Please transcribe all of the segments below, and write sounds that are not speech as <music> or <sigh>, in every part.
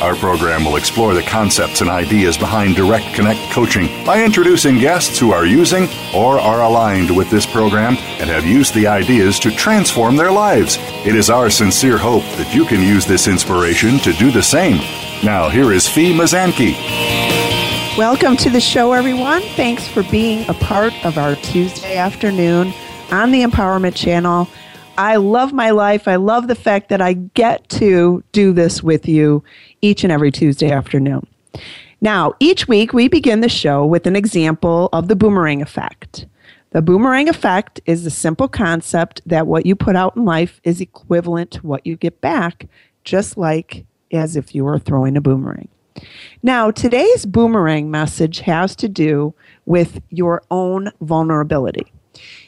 Our program will explore the concepts and ideas behind Direct Connect coaching by introducing guests who are using or are aligned with this program and have used the ideas to transform their lives. It is our sincere hope that you can use this inspiration to do the same. Now, here is Fi Mazanke. Welcome to the show, everyone. Thanks for being a part of our Tuesday afternoon on the Empowerment Channel. I love my life. I love the fact that I get to do this with you each and every Tuesday afternoon. Now, each week we begin the show with an example of the boomerang effect. The boomerang effect is the simple concept that what you put out in life is equivalent to what you get back, just like as if you were throwing a boomerang. Now, today's boomerang message has to do with your own vulnerability.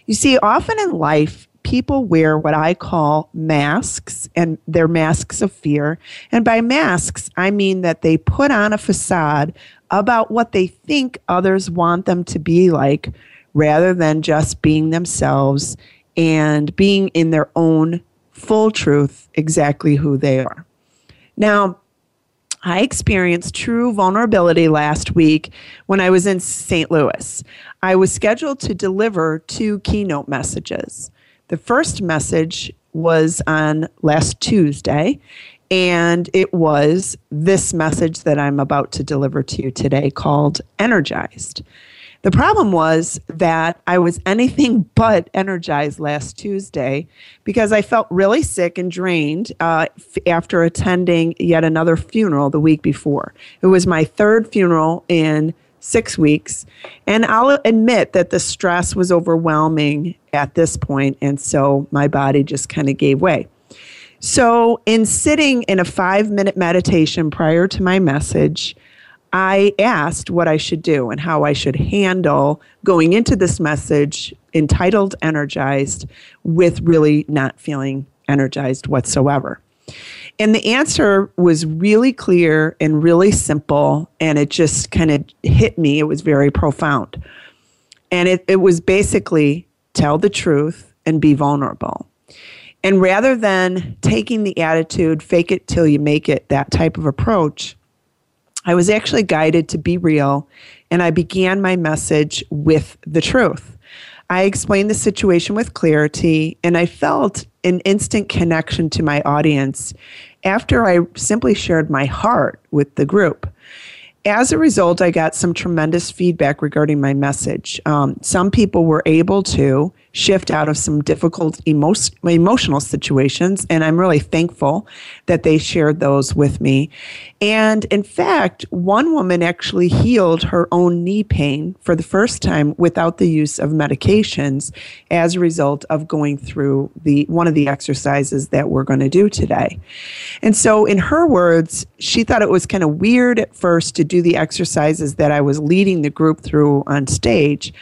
You see, often in life, people wear what I call masks, and they're masks of fear. And by masks, I mean that they put on a facade about what they think others want them to be like rather than just being themselves and being in their own full truth exactly who they are. Now, I experienced true vulnerability last week when I was in St. Louis. I was scheduled to deliver two keynote messages. The first message was on last Tuesday, and it was this message that I'm about to deliver to you today called Energized. The problem was that I was anything <laughs> but energized last Tuesday because I felt really sick and drained uh, f- after attending yet another funeral the week before. It was my third funeral in six weeks. And I'll admit that the stress was overwhelming at this point, and so my body just kind of gave way. So, in sitting in a five minute meditation prior to my message, I asked what I should do and how I should handle going into this message entitled Energized with really not feeling energized whatsoever. And the answer was really clear and really simple, and it just kind of hit me. It was very profound. And it, it was basically tell the truth and be vulnerable. And rather than taking the attitude, fake it till you make it, that type of approach, I was actually guided to be real, and I began my message with the truth. I explained the situation with clarity, and I felt an instant connection to my audience after I simply shared my heart with the group. As a result, I got some tremendous feedback regarding my message. Um, some people were able to shift out of some difficult emo- emotional situations. And I'm really thankful that they shared those with me. And in fact, one woman actually healed her own knee pain for the first time without the use of medications as a result of going through the one of the exercises that we're going to do today. And so in her words, she thought it was kind of weird at first to do the exercises that I was leading the group through on stage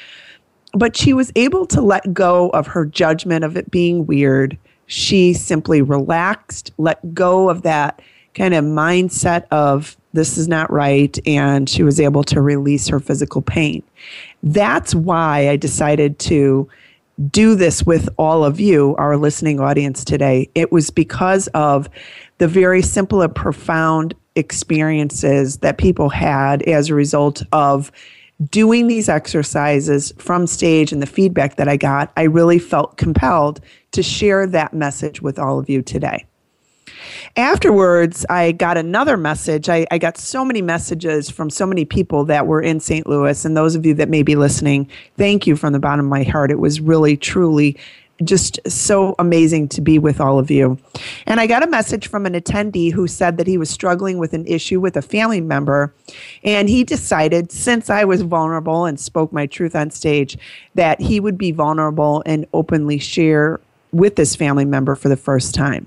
but she was able to let go of her judgment of it being weird. She simply relaxed, let go of that kind of mindset of this is not right, and she was able to release her physical pain. That's why I decided to do this with all of you, our listening audience today. It was because of the very simple and profound experiences that people had as a result of doing these exercises from stage and the feedback that I got, I really felt compelled to share that message with all of you today. Afterwards, I got another message. I, I, got so many messages from so many people that were in St. Louis. And those of you that may be listening, thank you from the bottom of my heart. It was really, truly just so amazing to be with all of you. And I got a message from an attendee who said that he was struggling with an issue with a family member. And he decided, since I was vulnerable and spoke my truth on stage, that he would be vulnerable and openly share with this family member for the first time.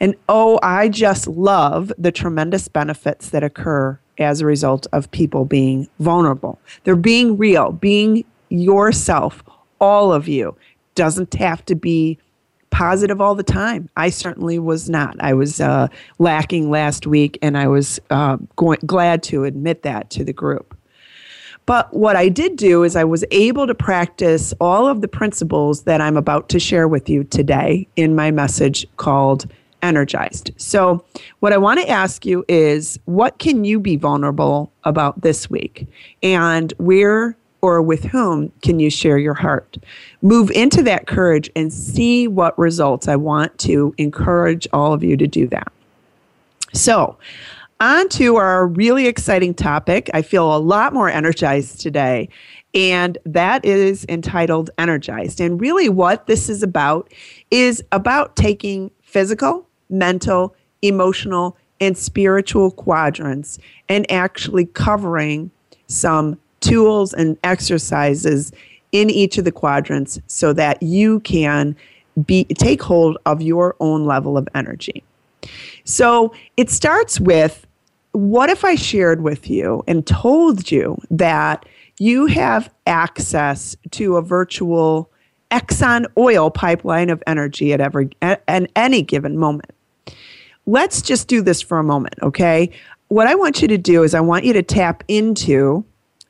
And oh, I just love the tremendous benefits that occur as a result of people being vulnerable. They're being real, being yourself, all of you doesn't have to be positive all the time. I certainly was not. I was uh, lacking last week, and I was uh, going, glad to admit that to the group. But what I did do is I was able to practice all of the principles that I'm about to share with you today in my message called Energized. So, what I want to ask you is what can you be vulnerable about this week? And where or with whom can you share your heart? Move into that courage and see what results. I want to encourage all of you to do that. So, on to our really exciting topic. I feel a lot more energized today, and that is entitled Energized. And really, what this is about is about taking physical, mental, emotional, and spiritual quadrants and actually covering some tools and exercises in each of the quadrants so that you can be take hold of your own level of energy. So it starts with what if I shared with you and told you that you have access to a virtual Exxon oil pipeline of energy at every at, any given moment. Let's just do this for a moment, okay? What I want you to do is I want you to tap into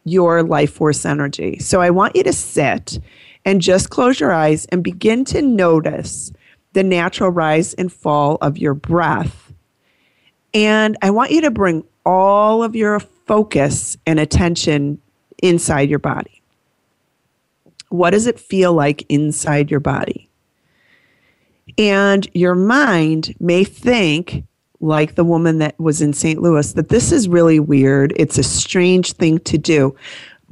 your life force energy. So I want you to sit and just close your eyes and begin to notice the natural rise and fall of your breath. And I want you to bring all of your focus and attention inside your body. What does it feel like inside your body? And your mind may think like the woman that was in St. Louis, that this is really weird. It's a strange thing to do.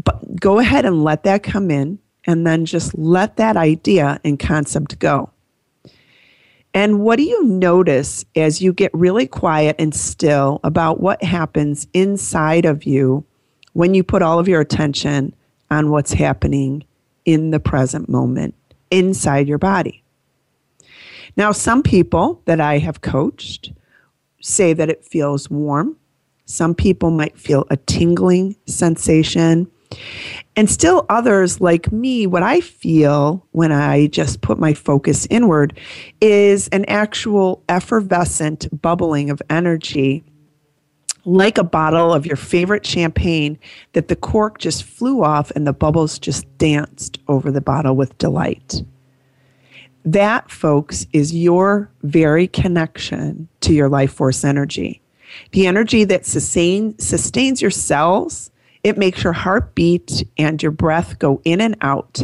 But go ahead and let that come in and then just let that idea and concept go. And what do you notice as you get really quiet and still about what happens inside of you when you put all of your attention on what's happening in the present moment inside your body? Now, some people that I have coached say that it feels warm. Some people might feel a tingling sensation. And still others, like me, what I feel when I just put my focus inward is an actual effervescent bubbling of energy, like a bottle of your favorite champagne that the cork just flew off and the bubbles just danced over the bottle with delight. That, folks, is your very connection to your life force energy. The energy that sustain, sustains your cells, it makes your heart beat and your breath go in and out.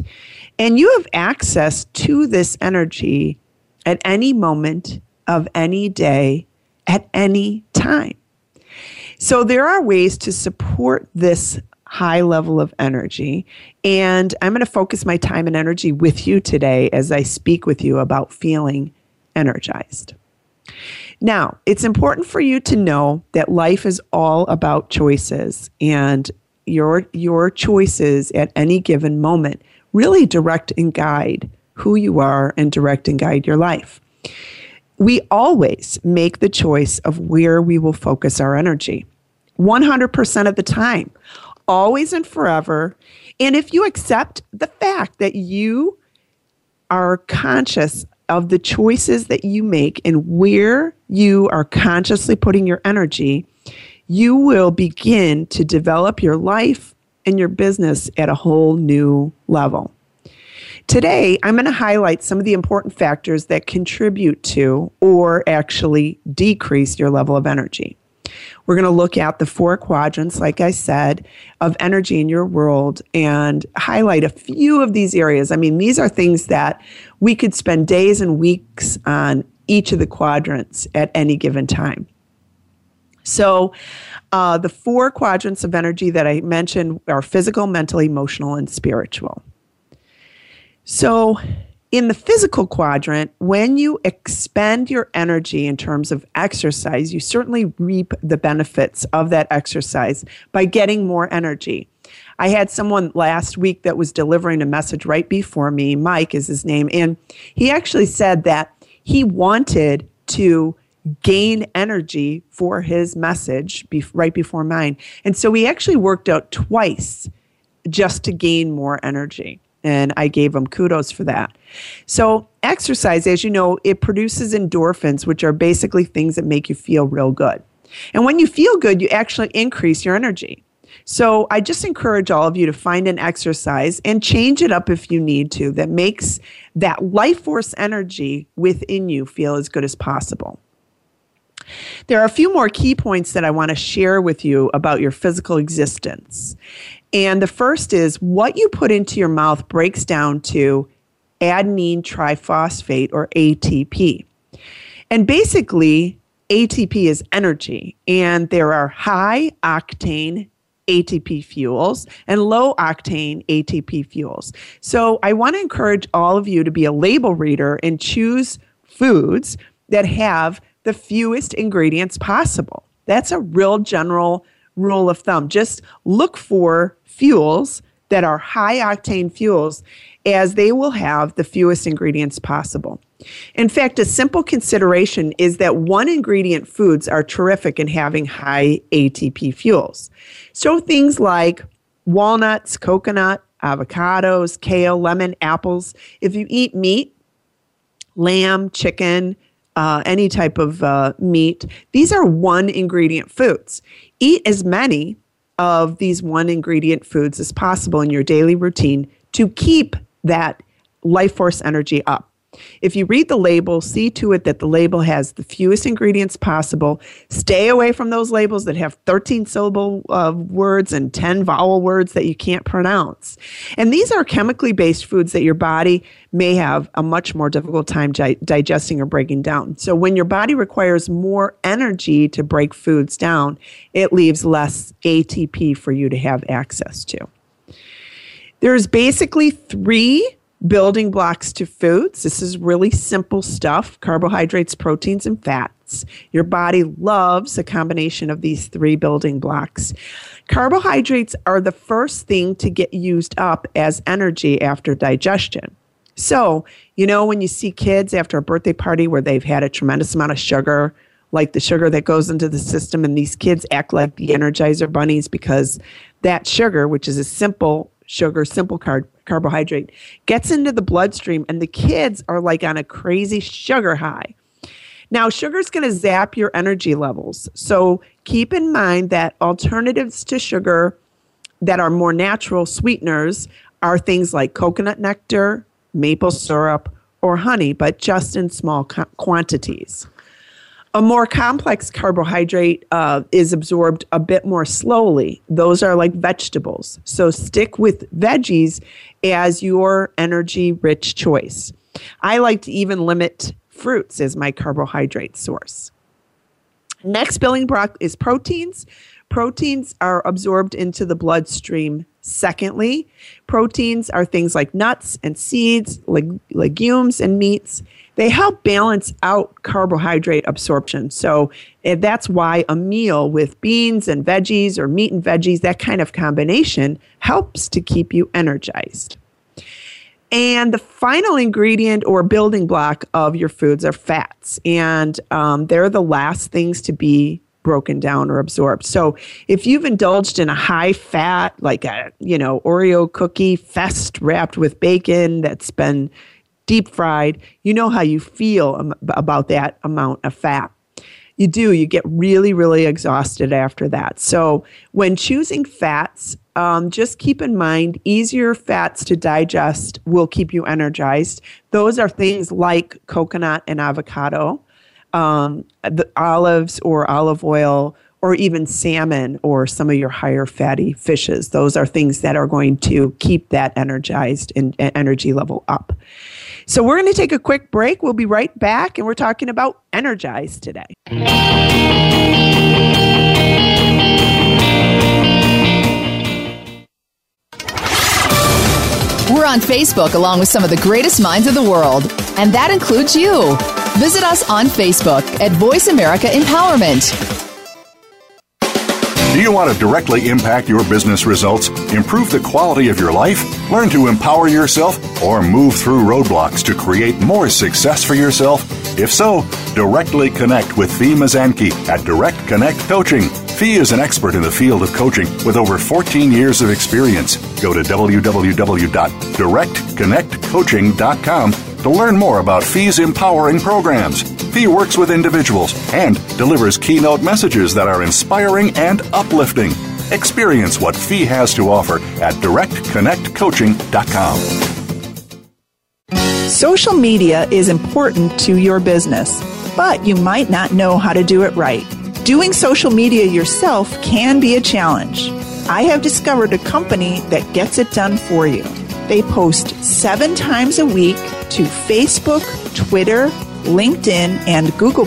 And you have access to this energy at any moment of any day, at any time. So there are ways to support this high level of energy. And I'm going to focus my time and energy with you today as I speak with you about feeling energized. Now, it's important for you to know that life is all about choices and your your choices at any given moment really direct and guide who you are and direct and guide your life. We always make the choice of where we will focus our energy. 100% of the time always and forever. And if you accept the fact that you are conscious of the choices that you make and where you are consciously putting your energy, you will begin to develop your life and your business at a whole new level. Today, I'm going to highlight some of the important factors that contribute to or actually decrease your level of energy. We're going to look at the four quadrants, like I said, of energy in your world and highlight a few of these areas. I mean, these are things that we could spend days and weeks on each of the quadrants at any given time. So, uh, the four quadrants of energy that I mentioned are physical, mental, emotional, and spiritual. So, in the physical quadrant, when you expend your energy in terms of exercise, you certainly reap the benefits of that exercise by getting more energy. I had someone last week that was delivering a message right before me. Mike is his name. And he actually said that he wanted to gain energy for his message be- right before mine. And so he actually worked out twice just to gain more energy. And I gave him kudos for that. So, exercise, as you know, it produces endorphins, which are basically things that make you feel real good. And when you feel good, you actually increase your energy. So, I just encourage all of you to find an exercise and change it up if you need to that makes that life force energy within you feel as good as possible. There are a few more key points that I want to share with you about your physical existence. And the first is what you put into your mouth breaks down to adenine triphosphate or ATP. And basically, ATP is energy, and there are high octane ATP fuels and low octane ATP fuels. So I want to encourage all of you to be a label reader and choose foods that have the fewest ingredients possible. That's a real general rule of thumb. Just look for fuels that are high octane fuels as they will have the fewest ingredients possible. In fact, a simple consideration is that one ingredient foods are terrific in having high ATP fuels. So things like walnuts, coconut, avocados, kale, lemon, apples. If you eat meat, lamb, chicken, uh, any type of uh, meat, these are one ingredient foods. Eat as many of these one ingredient foods as possible in your daily routine to keep that life force energy up. If you read the label, see to it that the label has the fewest ingredients possible. Stay away from those labels that have 13 syllable uh, words and 10 vowel words that you can't pronounce. And these are chemically based foods that your body may have a much more difficult time di- digesting or breaking down. So when your body requires more energy to break foods down, it leaves less ATP for you to have access to. There's basically three building blocks to foods. This is really simple stuff carbohydrates, proteins, and fats. Your body loves a combination of these three building blocks. Carbohydrates are the first thing to get used up as energy after digestion. So, you know, when you see kids after a birthday party where they've had a tremendous amount of sugar, like the sugar that goes into the system, and these kids act like the Energizer bunnies because that sugar, which is a simple sugar, simple car- carbohydrate, gets into the bloodstream, and the kids are like on a crazy sugar high. Now, sugar is going to zap your energy levels. So keep in mind that alternatives to sugar that are more natural sweeteners are things like coconut nectar, maple syrup, or honey, but just in small co- quantities. A more complex carbohydrate uh, is absorbed a bit more slowly. Those are like vegetables. So stick with veggies as your energy rich choice. I like to even limit fruits as my carbohydrate source. Next building block is proteins. Proteins are absorbed into the bloodstream. Secondly, proteins are things like nuts and seeds, leg- legumes, and meats they help balance out carbohydrate absorption. So eh, that's why a meal with beans and veggies or meat and veggies, that kind of combination, helps to keep you energized. And the final ingredient or building block of your foods are fats. And um, they're the last things to be broken down or absorbed. So if you've indulged in a high fat, like a, you know, Oreo cookie fest wrapped with bacon that's been deep fried, you know how you feel about that amount of fat. You do, you get really, really exhausted after that. So, when choosing fats, um, just keep in mind easier fats to digest will keep you energized. Those are things like coconut and avocado, um, the olives or olive oil, or even salmon or some of your higher fatty fishes. Those are things that are going to keep that energized and energy level up. So we're going to take a quick break. We'll be right back, and we're talking about Energize today. We're on Facebook along with some of the greatest minds of the world, and that includes you. Visit us on Facebook at Voice America Empowerment. Do you want to directly impact your business results, improve the quality of your life, learn to empower yourself, or move through roadblocks to create more success for yourself? If so, directly connect with Fi Mazanke at Direct Connect Coaching. Fi is an expert in the field of coaching with over 14 years of experience. Go to www.directconnectcoaching.com to learn more about Fi's empowering programs. Fi works with individuals and delivers keynote messages that are inspiring and uplifting. Experience what Fi has to offer at directconnectcoaching.com. Social media is important to your business, but you might not know how to do it right. Doing social media yourself can be a challenge. I have discovered a company that gets it done for you. They post seven times a week to Facebook, Twitter, LinkedIn, and Google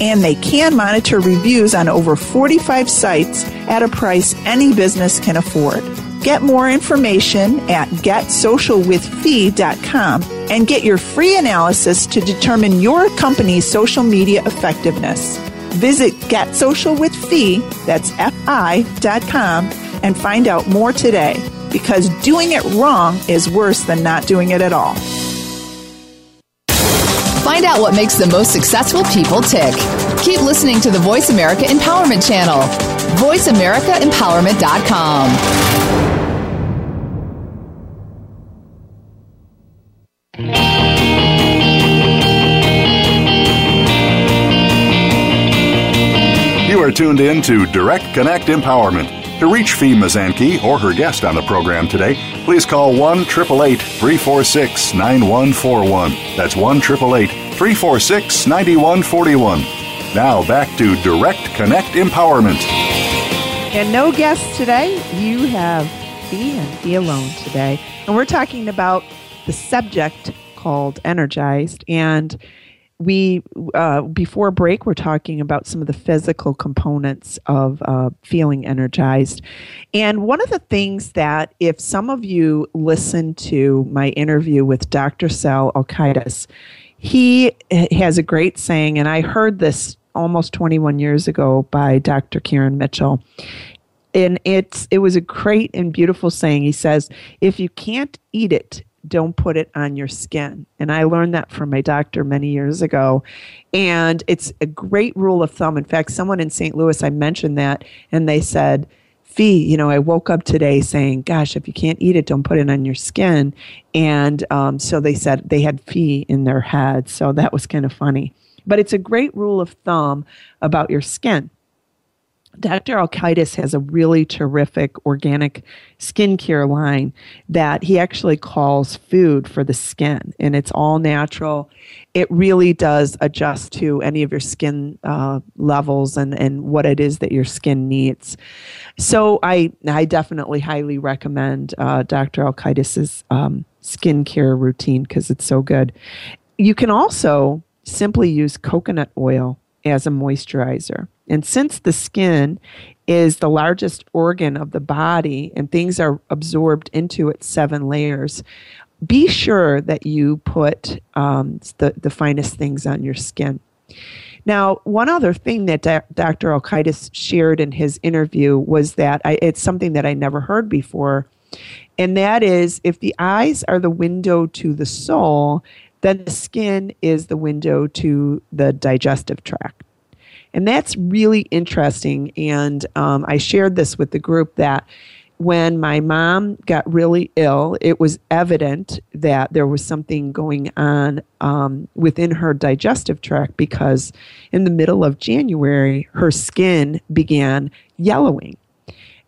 and they can monitor reviews on over 45 sites at a price any business can afford. Get more information at getsocialwithfi.com and get your free analysis to determine your company's social media effectiveness. Visit getsocialwithfi, that's F-I.com, and find out more today because doing it wrong is worse than not doing it at all. Find out what makes the most successful people tick. Keep listening to the Voice America Empowerment Channel. VoiceAmericaEmpowerment.com. You are tuned in to Direct Connect Empowerment. To reach Fi Mazanke or her guest on the program today, please call 1 888 346 9141. That's 1 888 346 9141. Now back to Direct Connect Empowerment. And no guests today. You have Fi and Fi alone today. And we're talking about the subject called energized. And we uh, before break we're talking about some of the physical components of uh, feeling energized. And one of the things that if some of you listen to my interview with dr sal alkaitis he has a great saying and i heard this almost 21 years ago by dr karen mitchell. And it's it was a great and beautiful saying. He says if you can't eat it don't put it on your skin. And I learned that from my doctor many years ago. And it's a great rule of thumb. In fact, someone in St. Louis, I mentioned that, and they said, Fi, you know, I woke up today saying, gosh, if you can't eat it, don't put it on your skin. And um, so they said they had Fi in their head. So that was kind of funny. But it's a great rule of thumb about your skin. Dr. Alkaitis has a really terrific organic skincare line that he actually calls food for the skin, and it's all natural. It really does adjust to any of your skin uh, levels and, and what it is that your skin needs. So I I definitely highly recommend uh, Dr. Alkaitis's um, skincare routine because it's so good. You can also simply use coconut oil as a moisturizer. And since the skin is the largest organ of the body and things are absorbed into its seven layers, be sure that you put um, the, the finest things on your skin. Now, one other thing that Dr. Alkaitis shared in his interview was that I, it's something that I never heard before, and that is if the eyes are the window to the soul, then the skin is the window to the digestive tract. And that's really interesting. And um, I shared this with the group that when my mom got really ill, it was evident that there was something going on um, within her digestive tract because in the middle of January, her skin began yellowing.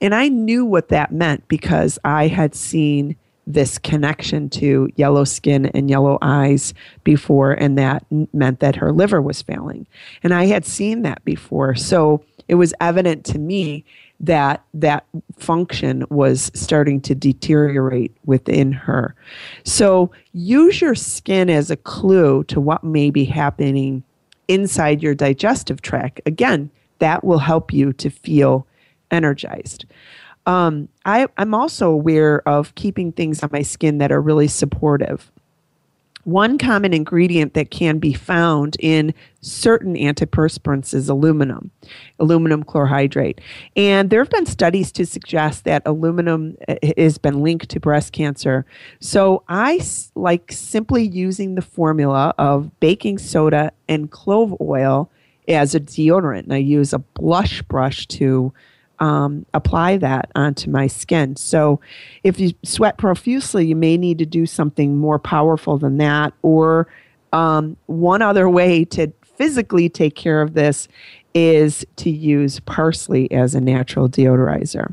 And I knew what that meant because I had seen this connection to yellow skin and yellow eyes before, and that meant that her liver was failing. And I had seen that before. So it was evident to me that that function was starting to deteriorate within her. So use your skin as a clue to what may be happening inside your digestive tract. Again, that will help you to feel energized. Um, I, I'm also aware of keeping things on my skin that are really supportive. One common ingredient that can be found in certain antiperspirants is aluminum, aluminum chlorhydrate. And there have been studies to suggest that aluminum uh, has been linked to breast cancer. So I like simply using the formula of baking soda and clove oil as a deodorant. And I use a blush brush to um, apply that onto my skin. So if you sweat profusely, you may need to do something more powerful than that. Or um, one other way to physically take care of this is to use parsley as a natural deodorizer.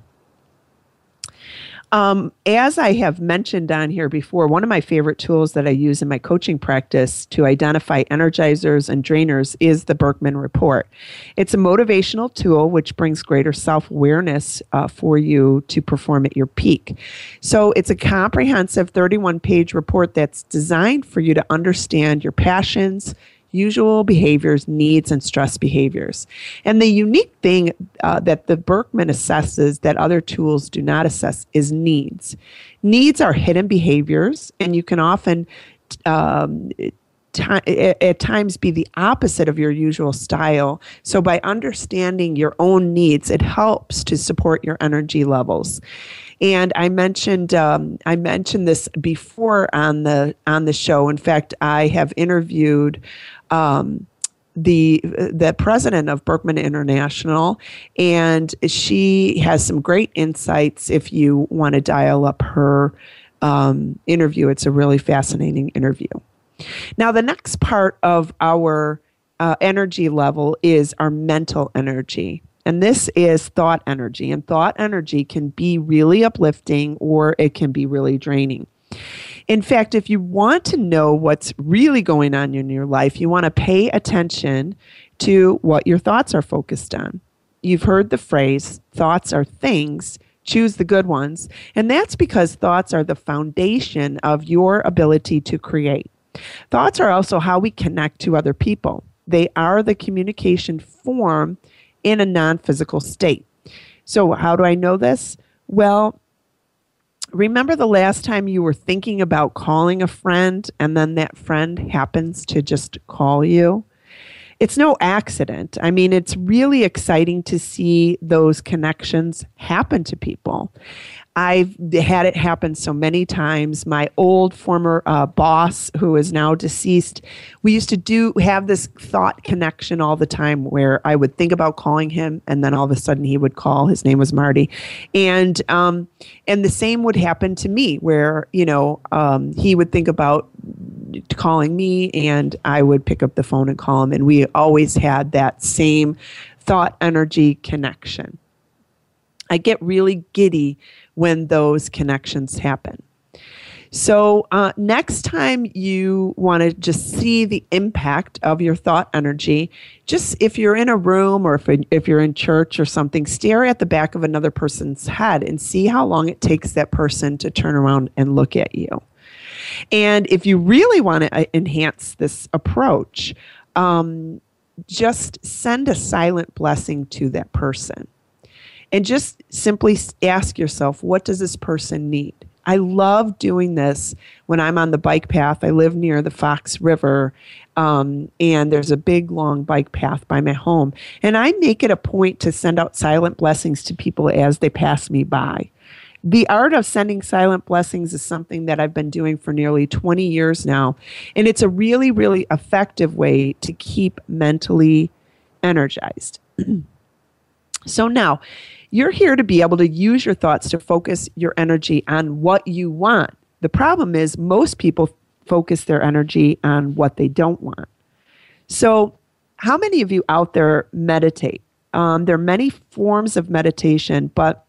Um, as I have mentioned on here before, one of my favorite tools that I use in my coaching practice to identify energizers and drainers is the Birkman Report. It's a motivational tool which brings greater self awareness uh, for you to perform at your peak. So it's a comprehensive 31 page report that's designed for you to understand your passions usual behaviors, needs, and stress behaviors. And the unique thing uh, that the Birkman assesses that other tools do not assess is needs. Needs are hidden behaviors, and you can often um, at times be the opposite of your usual style. So, by understanding your own needs, it helps to support your energy levels. And I mentioned um, I mentioned this before on the on the show. In fact, I have interviewed um, the the president of Birkman International, and she has some great insights. If you want to dial up her um, interview, it's a really fascinating interview. Now, the next part of our uh, energy level is our mental energy. And this is thought energy. And thought energy can be really uplifting or it can be really draining. In fact, if you want to know what's really going on in your life, you want to pay attention to what your thoughts are focused on. You've heard the phrase, thoughts are things, choose the good ones. And that's because thoughts are the foundation of your ability to create. Thoughts are also how we connect to other people, they are the communication form in a non physical state. So, how do I know this? Well, remember the last time you were thinking about calling a friend and then that friend happens to just call you? It's no accident. I mean, it's really exciting to see those connections happen to people. I've had it happen so many times. My old former uh, boss, who is now deceased, we used to do have this thought connection all the time where I would think about calling him, and then all of a sudden he would call. His name was Marty, and um, and the same would happen to me, where you know um, he would think about calling me, and I would pick up the phone and call him, and we always had that same thought energy connection. I get really giddy when those connections happen. So, uh, next time you want to just see the impact of your thought energy, just if you're in a room or if, if you're in church or something, stare at the back of another person's head and see how long it takes that person to turn around and look at you. And if you really want to uh, enhance this approach, um, just send a silent blessing to that person and just simply ask yourself, what does this person need? I love doing this when I'm on the bike path. I live near the Fox River, um, and there's a big, long bike path by my home. And I make it a point to send out silent blessings to people as they pass me by. The art of sending silent blessings is something that I've been doing for nearly 20 years now. And it's a really, really effective way to keep mentally energized. <clears throat> so now, you're here to be able to use your thoughts to focus your energy on what you want. The problem is, most people focus their energy on what they don't want. So, how many of you out there meditate? Um, there are many forms of meditation, but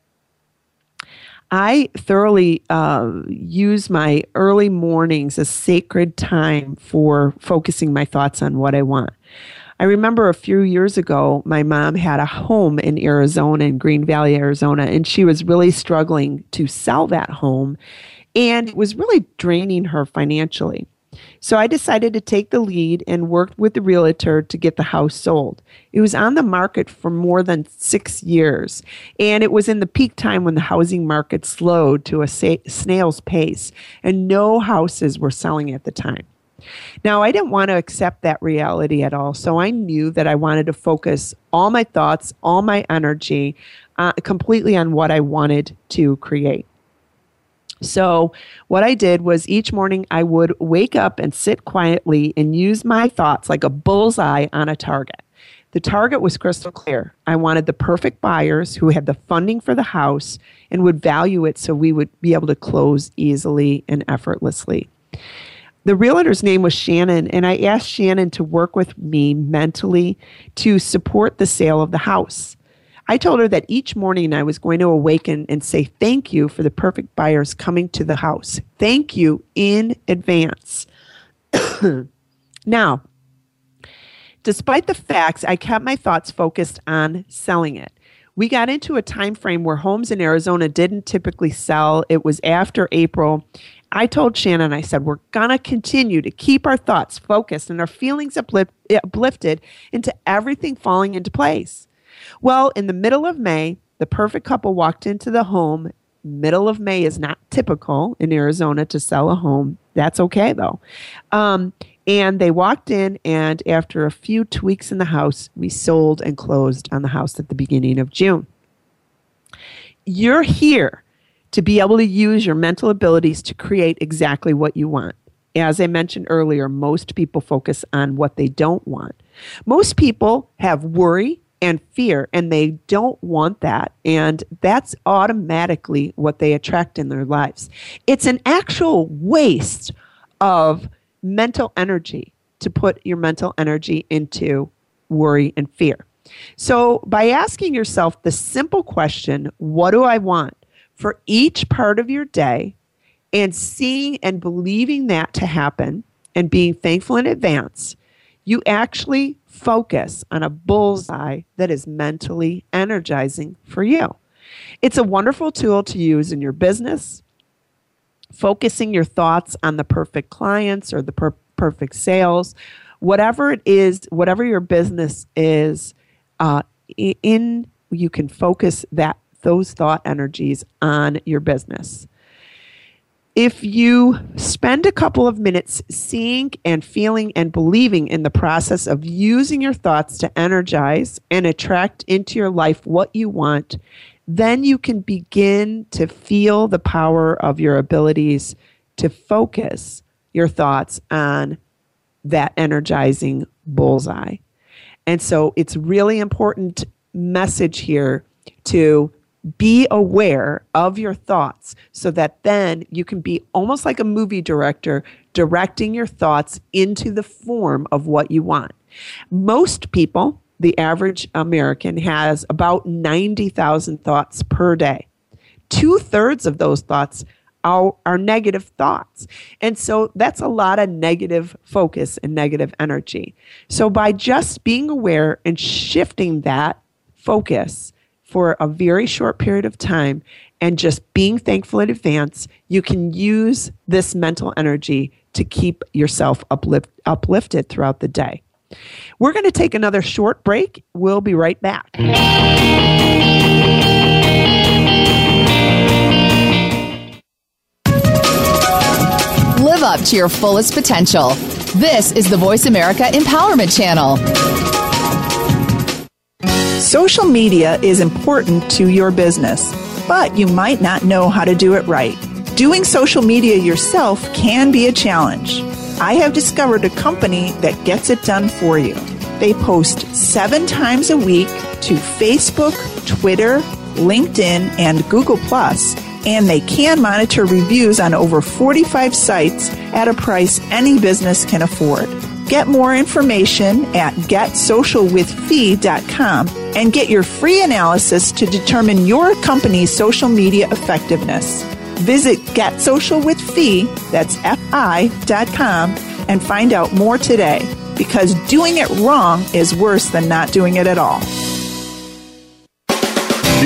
I thoroughly uh, use my early mornings as sacred time for focusing my thoughts on what I want. I remember a few years ago, my mom had a home in Arizona, in Green Valley, Arizona, and she was really struggling to sell that home. And it was really draining her financially. So I decided to take the lead and worked with the realtor to get the house sold. It was on the market for more than six years, and it was in the peak time when the housing market slowed to a snail's pace, and no houses were selling at the time. Now, I didn't want to accept that reality at all, so I knew that I wanted to focus all my thoughts, all my energy uh, completely on what I wanted to create. So, what I did was each morning I would wake up and sit quietly and use my thoughts like a bullseye on a target. The target was crystal clear. I wanted the perfect buyers who had the funding for the house and would value it so we would be able to close easily and effortlessly. The realtor's name was Shannon, and I asked Shannon to work with me mentally to support the sale of the house. I told her that each morning I was going to awaken and say thank you for the perfect buyers coming to the house. Thank you in advance. <coughs> now, despite the facts, I kept my thoughts focused on selling it. We got into a time frame where homes in Arizona didn't typically sell. It was after April. I told Shannon, I said, we're going to continue to keep our thoughts focused and our feelings uplifted into everything falling into place. Well, in the middle of May, the perfect couple walked into the home. Middle of May is not typical in Arizona to sell a home. That's okay though. Um, and they walked in, and after a few tweaks in the house, we sold and closed on the house at the beginning of June. You're here to be able to use your mental abilities to create exactly what you want. As I mentioned earlier, most people focus on what they don't want. Most people have worry, and fear, and they don't want that. And that's automatically what they attract in their lives. It's an actual waste of mental energy to put your mental energy into worry and fear. So, by asking yourself the simple question, What do I want? For each part of your day, and seeing and believing that to happen and being thankful in advance, you actually focus on a bullseye that is mentally energizing for you. It's a wonderful tool to use in your business, focusing your thoughts on the perfect clients or the per- perfect sales, whatever it is, whatever your business is, uh, in you can focus that those thought energies on your business if you spend a couple of minutes seeing and feeling and believing in the process of using your thoughts to energize and attract into your life what you want, then you can begin to feel the power of your abilities to focus your thoughts on that energizing bullseye. And so it's really important message here to be aware of your thoughts so that then you can be almost like a movie director directing your thoughts into the form of what you want. Most people, the average American, has about 90,000 thoughts per day. Two thirds of those thoughts are, are negative thoughts. And so that's a lot of negative focus and negative energy. So by just being aware and shifting that focus, for a very short period of time and just being thankful in advance, you can use this mental energy to keep yourself uplift, uplifted throughout the day. We're going to take another short break. We'll be right back. Live up to your fullest potential. This is the Voice America Empowerment Channel. Social media is important to your business, but you might not know how to do it right. Doing social media yourself can be a challenge. I have discovered a company that gets it done for you. They post seven times a week to Facebook, Twitter, LinkedIn, and Google and they can monitor reviews on over 45 sites at a price any business can afford. Get more information at getsocialwithfi.com and get your free analysis to determine your company's social media effectiveness. Visit getsocialwithfi, that's F-I.com, and find out more today because doing it wrong is worse than not doing it at all.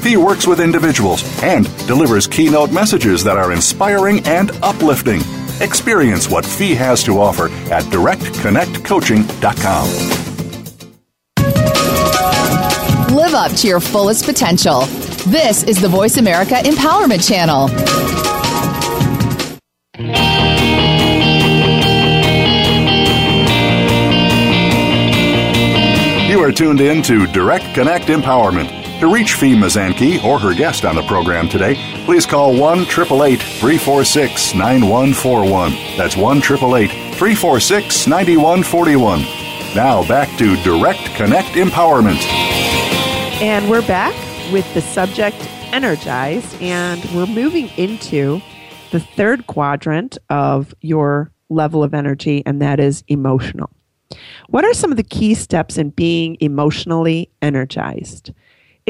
Fi works with individuals and delivers keynote messages that are inspiring and uplifting. Experience what Fi has to offer at directconnectcoaching.com. Live up to your fullest potential. This is the Voice America Empowerment Channel. You are tuned in to Direct Connect Empowerment. To reach Fi Mazanke or her guest on the program today, please call 1 346 9141. That's 1 346 9141. Now back to Direct Connect Empowerment. And we're back with the subject energize, and we're moving into the third quadrant of your level of energy, and that is emotional. What are some of the key steps in being emotionally energized?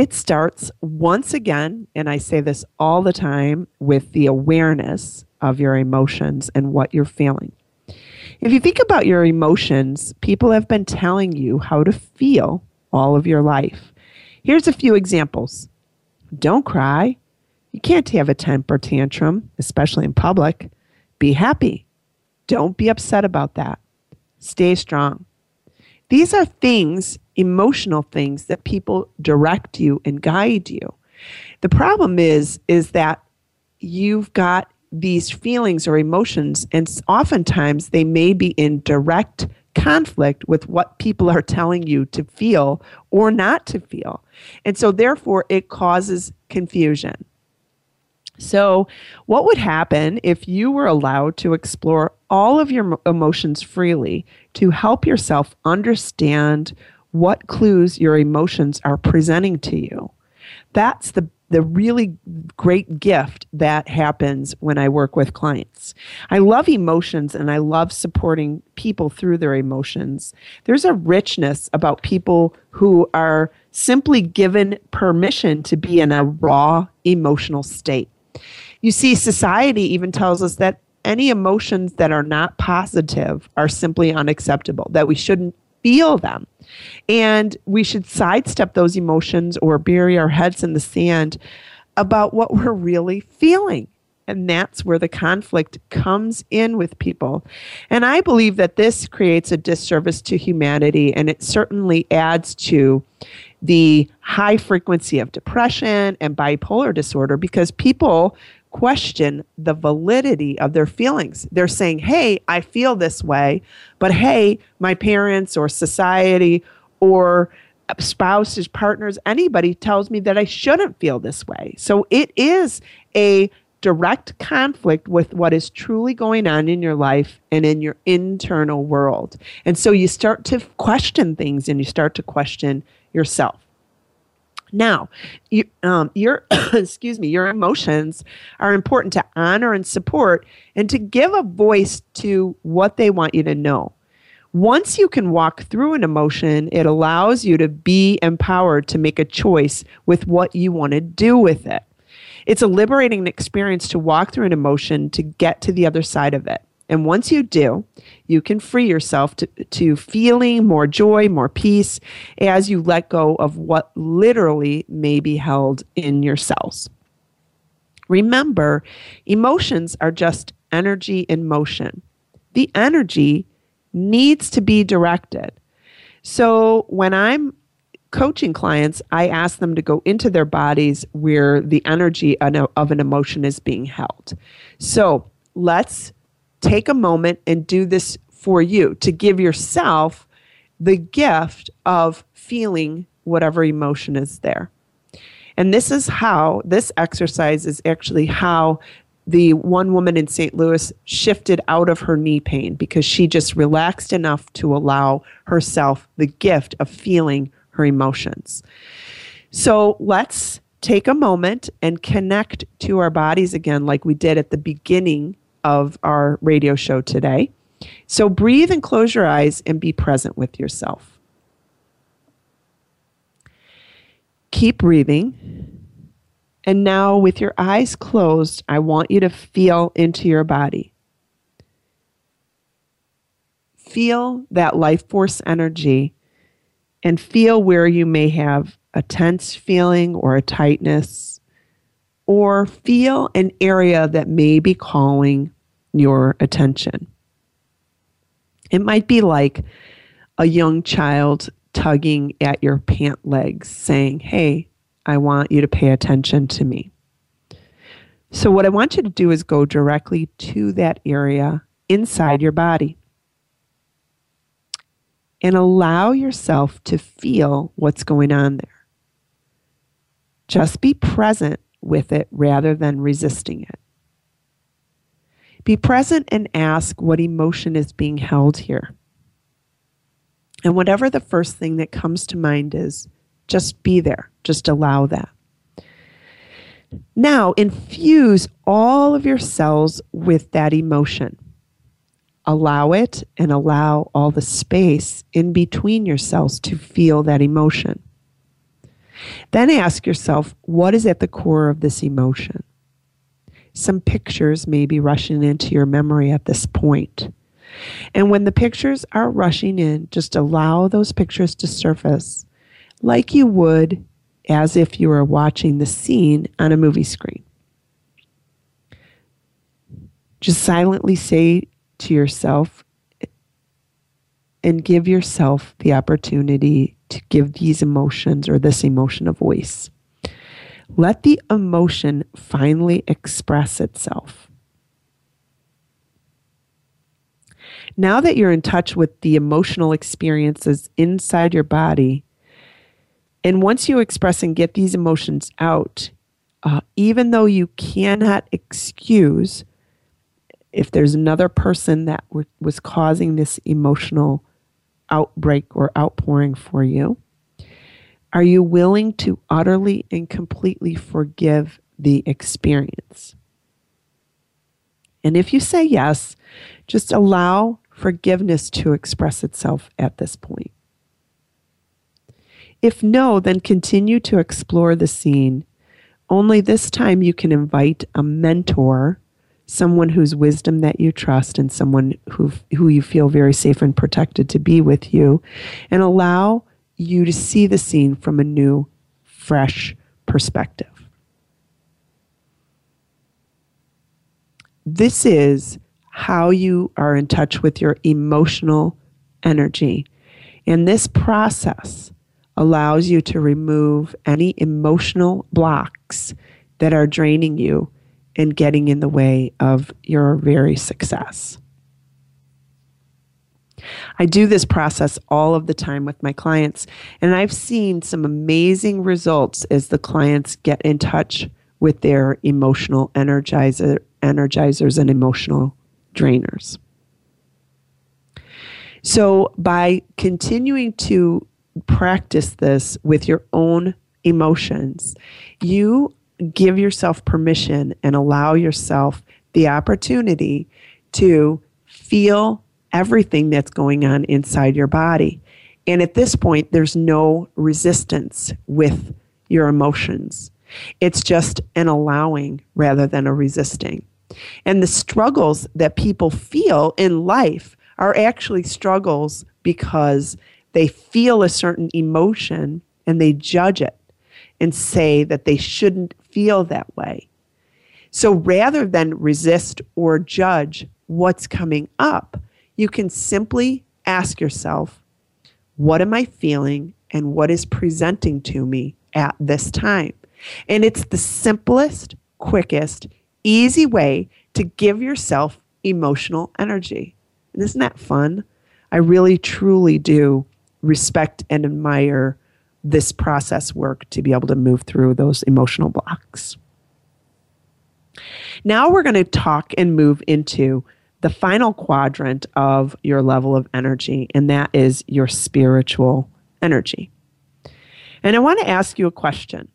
It starts once again, and I say this all the time, with the awareness of your emotions and what you're feeling. If you think about your emotions, people have been telling you how to feel all of your life. Here's a few examples don't cry. You can't have a temper tantrum, especially in public. Be happy. Don't be upset about that. Stay strong. These are things, emotional things that people direct you and guide you. The problem is is that you've got these feelings or emotions and oftentimes they may be in direct conflict with what people are telling you to feel or not to feel. And so therefore it causes confusion. So, what would happen if you were allowed to explore all of your emotions freely to help yourself understand what clues your emotions are presenting to you? That's the the really great gift that happens when I work with clients. I love emotions and I love supporting people through their emotions. There's a richness about people who are simply given permission to be in a raw emotional state. You see, society even tells us that any emotions that are not positive are simply unacceptable, that we shouldn't feel them. And we should sidestep those emotions or bury our heads in the sand about what we're really feeling. And that's where the conflict comes in with people. And I believe that this creates a disservice to humanity and it certainly adds to the high frequency of depression and bipolar disorder because people question the validity of their feelings. They're saying, hey, I feel this way, but hey, my parents or society or spouses, partners, anybody tells me that I shouldn't feel this way. So it is a direct conflict with what is truly going on in your life and in your internal world. And so you start to question things and you start to question yourself. Now, you, um, your <coughs> excuse me, your emotions are important to honor and support, and to give a voice to what they want you to know. Once you can walk through an emotion, it allows you to be empowered to make a choice with what you want to do with it. It's a liberating experience to walk through an emotion to get to the other side of it. And once you do, you can free yourself to, to feeling more joy, more peace as you let go of what literally may be held in your cells. Remember, emotions are just energy in motion. The energy needs to be directed. So when I'm coaching clients, I ask them to go into their bodies where the energy of an emotion is being held. So let's take a moment and do this for you to give yourself the gift of feeling whatever emotion is there. And this is how, this exercise is actually how the one woman in St. Louis shifted out of her knee pain because she just relaxed enough to allow herself the gift of feeling her emotions. So let's take a moment and connect to our bodies again, like we did at the beginning of our radio show today. So breathe and close your eyes and be present with yourself. Keep breathing. And now, with your eyes closed, I want you to feel into your body. Feel that life force energy and feel where you may have a tense feeling or a tightness, or feel an area that may be calling your attention. It might be like a young child tugging at your pant legs, saying, Hey, I want you to pay attention to me. So, what I want you to do is go directly to that area inside your body and allow yourself to feel what's going on there. Just be present with it rather than resisting it. Be present and ask what emotion is being held here. And whatever the first thing that comes to mind is, just be there, just allow that. Now, infuse all of your cells with that emotion. Allow it and allow all the space in between yourselves to feel that emotion. Then ask yourself, what is at the core of this emotion? Some pictures may be rushing into your memory at this point. And when the pictures are rushing in, just allow those pictures to surface like you would as if you were watching the scene on a movie screen. Just silently say to yourself and give yourself the opportunity to give these emotions or this emotion a voice. Let the emotion finally express itself. Now that you're in touch with the emotional experiences inside your body, and once you express and get these emotions out, uh, even though you cannot excuse if there's another person that was causing this emotional outbreak or outpouring for you, are you willing to utterly and completely forgive the experience? And if you say yes, just allow forgiveness to express itself at this point. If no, then continue to explore the scene. Only this time you can invite a mentor, someone whose wisdom that you trust, and someone who, who you feel very safe and protected to be with you, and allow you to see the scene from a new, fresh perspective. This is how you are in touch with your emotional energy. And this process allows you to remove any emotional blocks that are draining you and getting in the way of your very success. I do this process all of the time with my clients, and I've seen some amazing results as the clients get in touch with their emotional energizer, energizers and emotional drainers. So, by continuing to practice this with your own emotions, you give yourself permission and allow yourself the opportunity to feel everything that's going on inside your body. And at this point, there's no resistance with your emotions. It's just an allowing rather than a resisting. And the struggles that people feel in life are actually struggles because they feel a certain emotion and they judge it and say that they shouldn't feel that way. So rather than resist or judge what's coming up, you can simply ask yourself, what am I feeling and what is presenting to me at this time? And it's the simplest, quickest, easy way to give yourself emotional energy. And isn't that fun? I really, truly do respect and admire this process work to be able to move through those emotional blocks. Now we're going to talk and move into the final quadrant of your level of energy, and that is your spiritual energy. And I want to ask you a question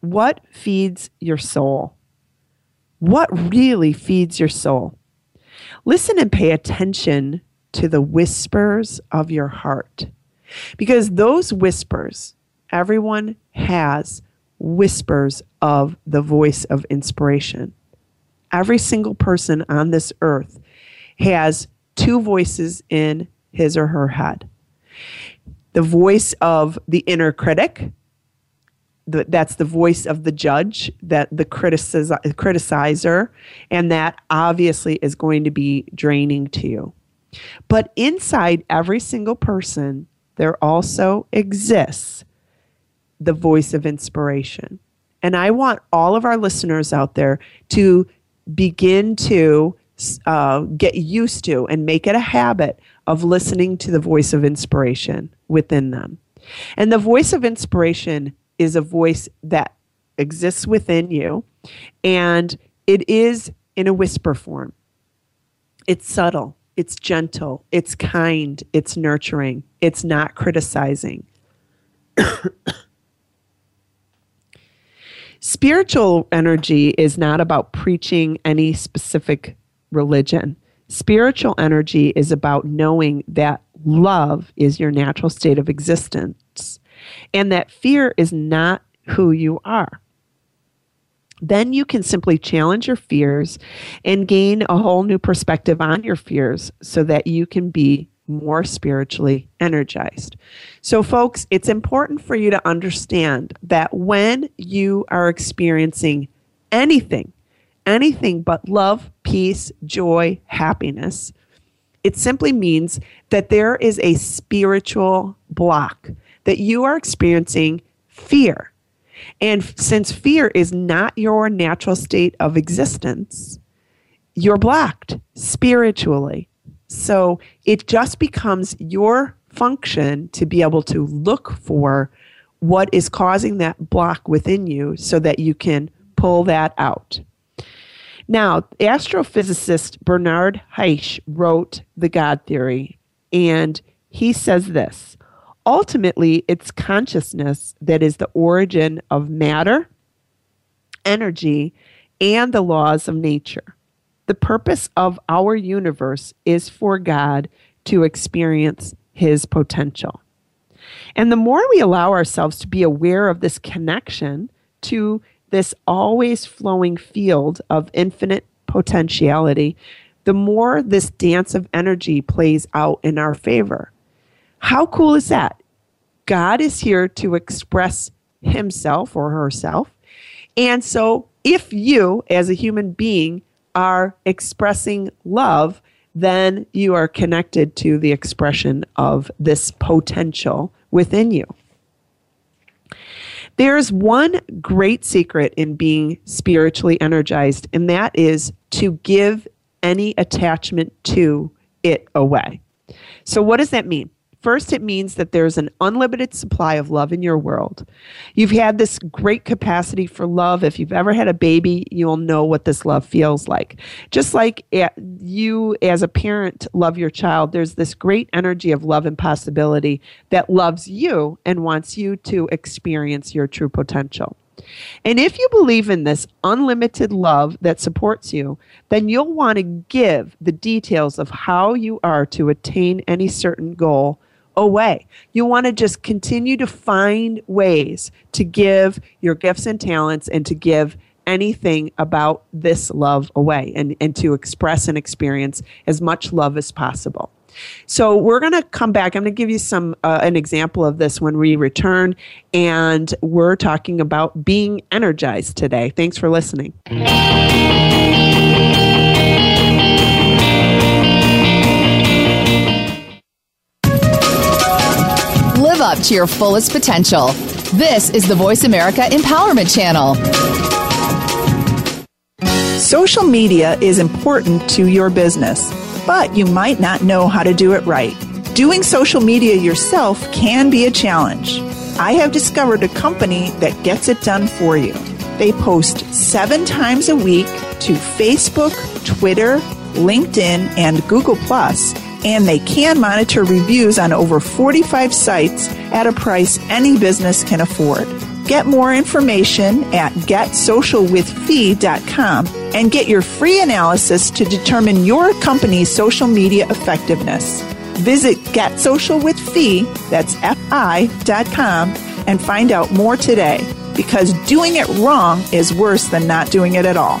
What feeds your soul? What really feeds your soul? Listen and pay attention to the whispers of your heart. Because those whispers, everyone has whispers of the voice of inspiration. Every single person on this earth has two voices in his or her head the voice of the inner critic, the, that's the voice of the judge, that the criticizer, and that obviously is going to be draining to you. But inside every single person, there also exists the voice of inspiration. And I want all of our listeners out there to begin to uh, get used to and make it a habit of listening to the voice of inspiration within them. And the voice of inspiration is a voice that exists within you, and it is in a whisper form. It's subtle, it's gentle, it's kind, it's nurturing, it's not criticizing. <coughs> Spiritual energy is not about preaching any specific religion. Spiritual energy is about knowing that love is your natural state of existence and that fear is not who you are. Then you can simply challenge your fears and gain a whole new perspective on your fears so that you can be more spiritually energized. So, folks, it's important for you to understand that when you are experiencing anything anything but love, peace, joy, happiness, it simply means that there is a spiritual block, that you are experiencing fear. And since fear is not your natural state of existence, you're blocked spiritually. So it just becomes your function to be able to look for what is causing that block within you so that you can pull that out. Now, astrophysicist Bernard Haisch wrote The God Theory, and he says this ultimately, it's consciousness that is the origin of matter, energy, and the laws of nature. The purpose of our universe is for God to experience his potential. And the more we allow ourselves to be aware of this connection to this always flowing field of infinite potentiality, the more this dance of energy plays out in our favor. How cool is that? God is here to express himself or herself. And so, if you, as a human being, are expressing love, then you are connected to the expression of this potential within you. There's one great secret in being spiritually energized, and that is to give any attachment to it away. So, what does that mean? First, it means that there's an unlimited supply of love in your world. You've had this great capacity for love. If you've ever had a baby, you'll know what this love feels like. Just like eh, you, as a parent, love your child, there's this great energy of love and possibility that loves you and wants you to experience your true potential. And if you believe in this unlimited love that supports you, then you'll want to give the details of how you are to attain any certain goal away. You want to just continue to find ways to give your gifts and talents and to give anything about this love away and, and to express and experience as much love as possible. So we're going to come back. I'm going to give you some uh, an example of this when we return, and we're talking about being energized today. Thanks for listening. Live up to your fullest potential. This is the Voice America Empowerment Channel. Social media is important to your business, but you might not know how to do it right. Doing social media yourself can be a challenge. I have discovered a company that gets it done for you. They post seven times a week to Facebook, Twitter, LinkedIn, and Google Plus and they can monitor reviews on over 45 sites at a price any business can afford. Get more information at getsocialwithfi.com and get your free analysis to determine your company's social media effectiveness. Visit getsocialwithfi, that's F-I.com, and find out more today because doing it wrong is worse than not doing it at all.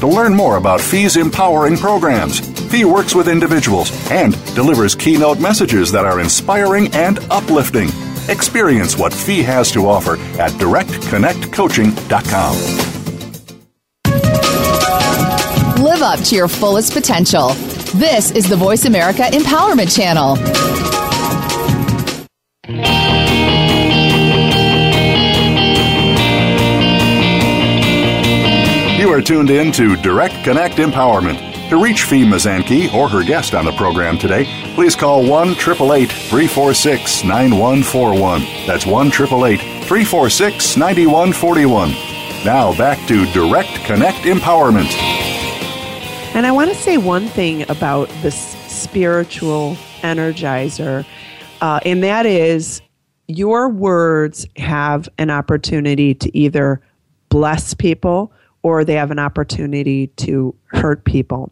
to learn more about Fi's empowering programs. Fi works with individuals and delivers keynote messages that are inspiring and uplifting. Experience what Fi has to offer at directconnectcoaching.com. Live up to your fullest potential. This is the Voice America Empowerment Channel. You are tuned in to Direct Connect Empowerment. To reach Fi Mazanke or her guest on the program today, please call 1 888 346 9141. That's 1 888 346 9141. Now back to Direct Connect Empowerment. And I want to say one thing about this spiritual energizer, uh, and that is your words have an opportunity to either bless people or they have an opportunity to hurt people.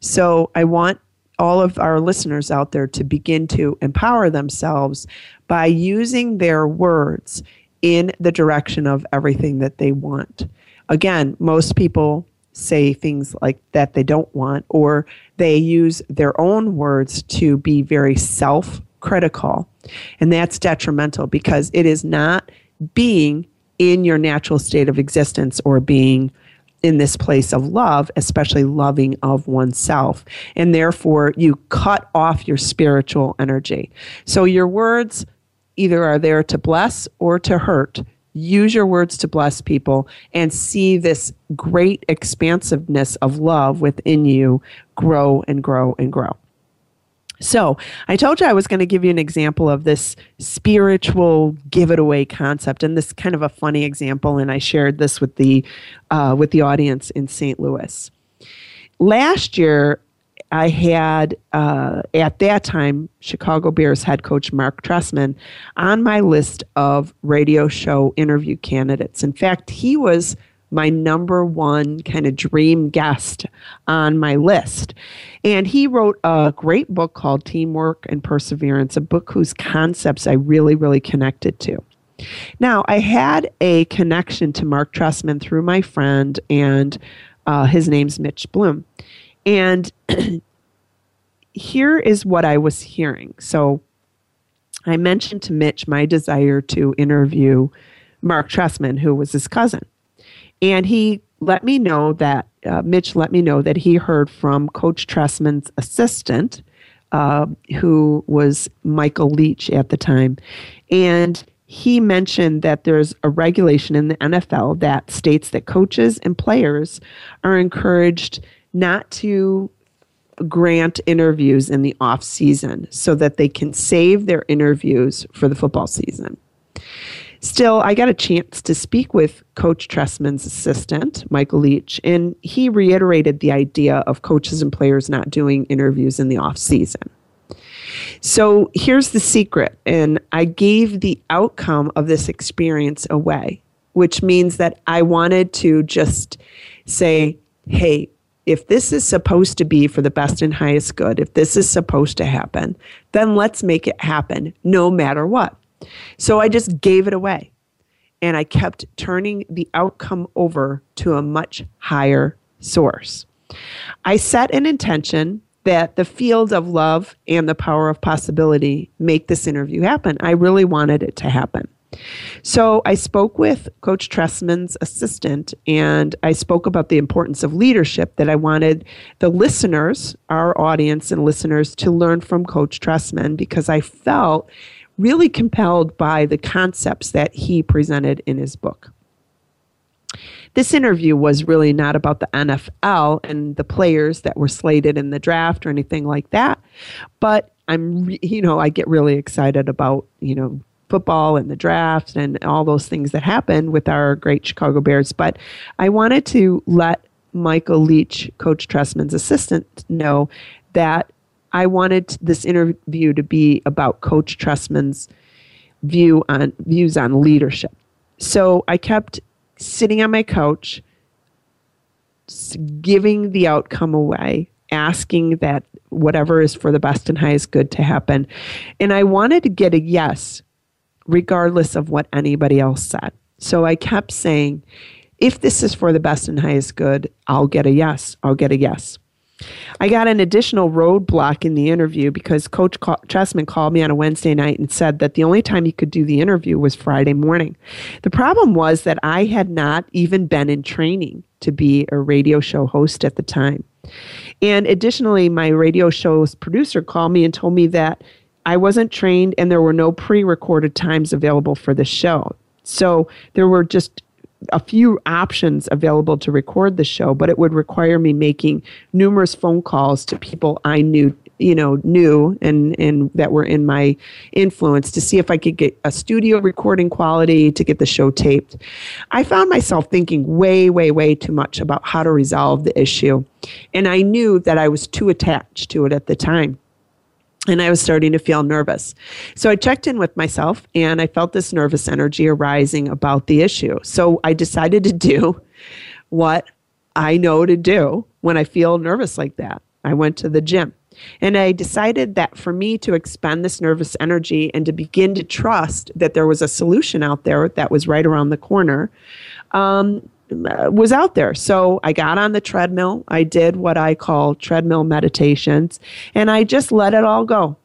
So I want all of our listeners out there to begin to empower themselves by using their words in the direction of everything that they want. Again, most people say things like that they don't want, or they use their own words to be very self critical. And that's detrimental because it is not being in your natural state of existence or being in this place of love, especially loving of oneself. And therefore, you cut off your spiritual energy. So your words either are there to bless or to hurt. Use your words to bless people and see this great expansiveness of love within you grow and grow and grow. So, I told you I was going to give you an example of this spiritual give it away concept, and this kind of a funny example. And I shared this with the uh, with the audience in St. Louis last year. I had uh, at that time Chicago Bears head coach Mark Trestman on my list of radio show interview candidates. In fact, he was my number one kind of dream guest on my list. And he wrote a great book called Teamwork and Perseverance, a book whose concepts I really, really connected to. Now, I had a connection to Mark Trestman through my friend, and uh, his name's Mitch Bloom. And <clears throat> here is what I was hearing. So I mentioned to Mitch my desire to interview Mark Trestman, who was his cousin. And he let me know that, uh, Mitch let me know that he heard from Coach Trestman's assistant, uh, who was Michael Leach at the time. And he mentioned that there's a regulation in the NFL that states that coaches and players are encouraged not to grant interviews in the off season so that they can save their interviews for the football season. Still, I got a chance to speak with Coach Trestman's assistant, Michael Leach, and he reiterated the idea of coaches and players not doing interviews in the off season. So here's the secret, and I gave the outcome of this experience away, which means that I wanted to just say, hey, if this is supposed to be for the best and highest good, if this is supposed to happen, then let's make it happen no matter what. So I just gave it away. And I kept turning the outcome over to a much higher source. I set an intention that the field of love and the power of possibility make this interview happen. I really wanted it to happen. So I spoke with Coach Trestman's assistant and I spoke about the importance of leadership that I wanted the listeners, our audience and listeners, to learn from Coach Tressman because I felt really compelled by the concepts that he presented in his book. this interview was really not about the NFL and the players that were slated in the draft or anything like that. But I'm, you know, I get really excited about, you know, football and the draft and all those things that happen with our great Chicago Bears. But I wanted to let Michael Leach, Coach Trestman's assistant, know that I wanted this interview to be about Coach Trestman's view on views on leadership. So I kept sitting on my couch, giving the outcome away, asking that whatever is for the best and highest good to happen. And I wanted to get a yes, regardless of what anybody else said. So I kept saying, if this is for the best and highest good, I'll get a yes. I'll get a yes. I got an additional roadblock in the interview because Coach Trestman called me on a Wednesday night and said that the only time he could do the interview was Friday morning. The problem was that I had not even been in training to be a radio show host at the time. And additionally, my radio show's producer called me and told me that I wasn't trained and there were no pre recorded times available for the show. So there were just a few options available to record the show, but it would require me making numerous phone calls to people I knew, you know, knew and and that were in my influence to see if I could get a studio recording quality to get the show taped. I found myself thinking way, way, way too much about how to resolve the issue, and I knew that I was too attached to it at the time and I was starting to feel nervous. So I checked in with myself and I felt this nervous energy arising about the issue. So I decided to do what I know to do when I feel nervous like that. I went to the gym. And I decided that for me to expend this nervous energy and to begin to trust that there was a solution out there that was right around the corner, um, Uh, was out there. So I got on the treadmill. I did what I call treadmill meditations, and I just let it all go.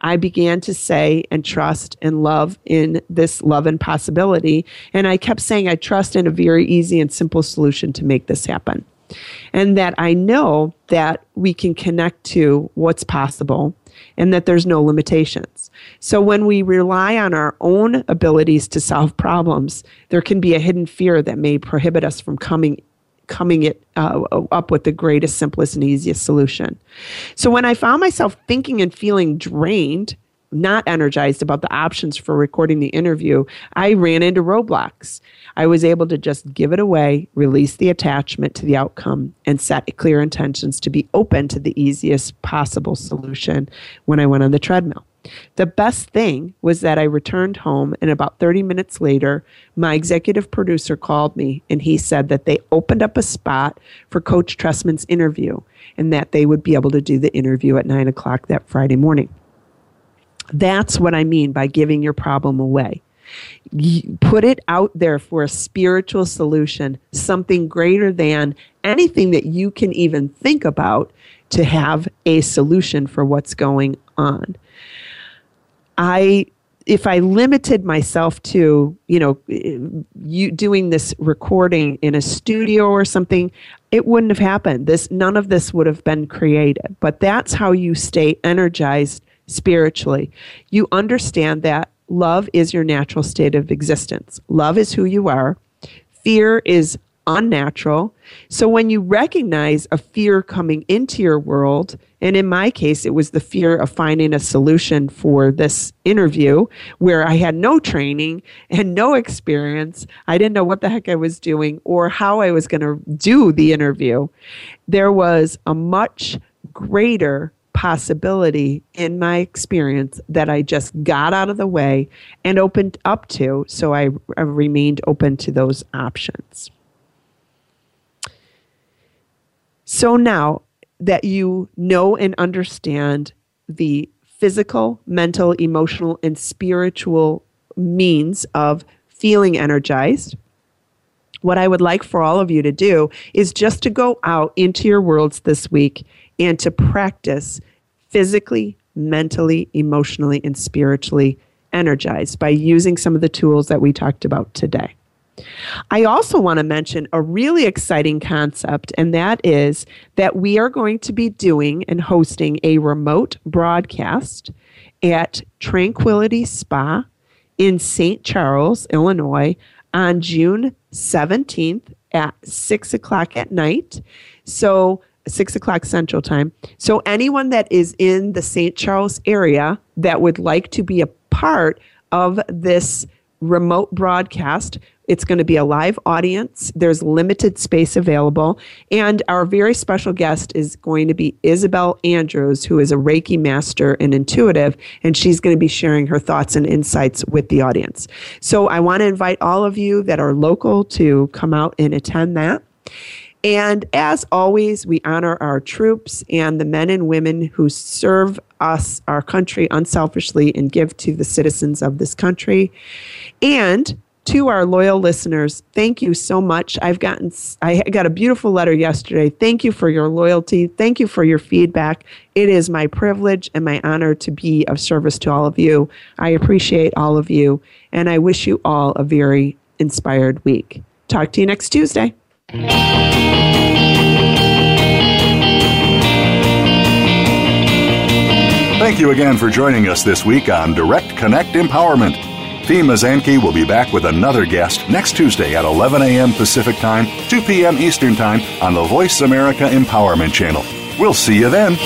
I began to say and trust and love in this love and possibility. And I kept saying, I trust in a very easy and simple solution to make this happen. And that I know that we can connect to what's possible and that there's no limitations. So when we rely on our own abilities to solve problems, there can be a hidden fear that may prohibit us from coming coming it uh, up with the greatest, simplest, and easiest solution. So when I found myself thinking and feeling drained, not energized about the options for recording the interview, I ran into roadblocks. I was able to just give it away, release the attachment to the outcome, and set clear intentions to be open to the easiest possible solution when I went on the treadmill. The best thing was that I returned home, and about 30 minutes later, my executive producer called me and he said that they opened up a spot for Coach Trestman's interview and that they would be able to do the interview at 9 o'clock that Friday morning. That's what I mean by giving your problem away You put it out there for a spiritual solution, something greater than anything that you can even think about to have a solution for what's going on. I if I limited myself to, you know, eh, you doing this recording in a studio or something, it wouldn't have happened. This none of this would have been created. But that's how you stay energized spiritually. You understand that love is your natural state of existence. Love is who you are. Fear is unnatural. So when you recognize a fear coming into your world, and in my case, it was the fear of finding a solution for this interview where I had no training and no experience. I didn't know what the heck I was doing or how I was going to do the interview. There was a much greater possibility in my experience that I just got out of the way and opened up to. So I, I remained open to those options. So now that you know and understand the physical, mental, emotional, and spiritual means of feeling energized, what I would like for all of you to do is just to go out into your worlds this week and to practice physically, mentally, emotionally, and spiritually energized by using some of the tools that we talked about today. I also want to mention a really exciting concept, and that is that we are going to be doing and hosting a remote broadcast at Tranquility Spa in St. Charles, Illinois on June 17th at six o'clock at night. So, six o'clock Central Time. So, anyone that is in the St. Charles area that would like to be a part of this remote broadcast. It's going to be a live audience. There's limited space available. And our very special guest is going to be Isabel Andrews, who is a Reiki master and intuitive, and she's going to be sharing her thoughts and insights with the audience. So I want to invite all of you that are local to come out and attend that. And as always, we honor our troops and the men and women who serve us, our country, unselfishly and give to the citizens of this country. And to our loyal listeners, thank you so much. I've gotten I got a beautiful letter yesterday. Thank you for your loyalty. Thank you for your feedback. It is my privilege and my honor to be of service to all of you. I appreciate all of you and I wish you all a very inspired week. Talk to you next Tuesday. Thank you again for joining us this week on Direct Connect Empowerment. Fi Mazanke will be back with another guest next Tuesday at 11 a.m. Pacific Time, 2 p.m. Eastern Time on the Voice America Empowerment Channel. We'll see you then.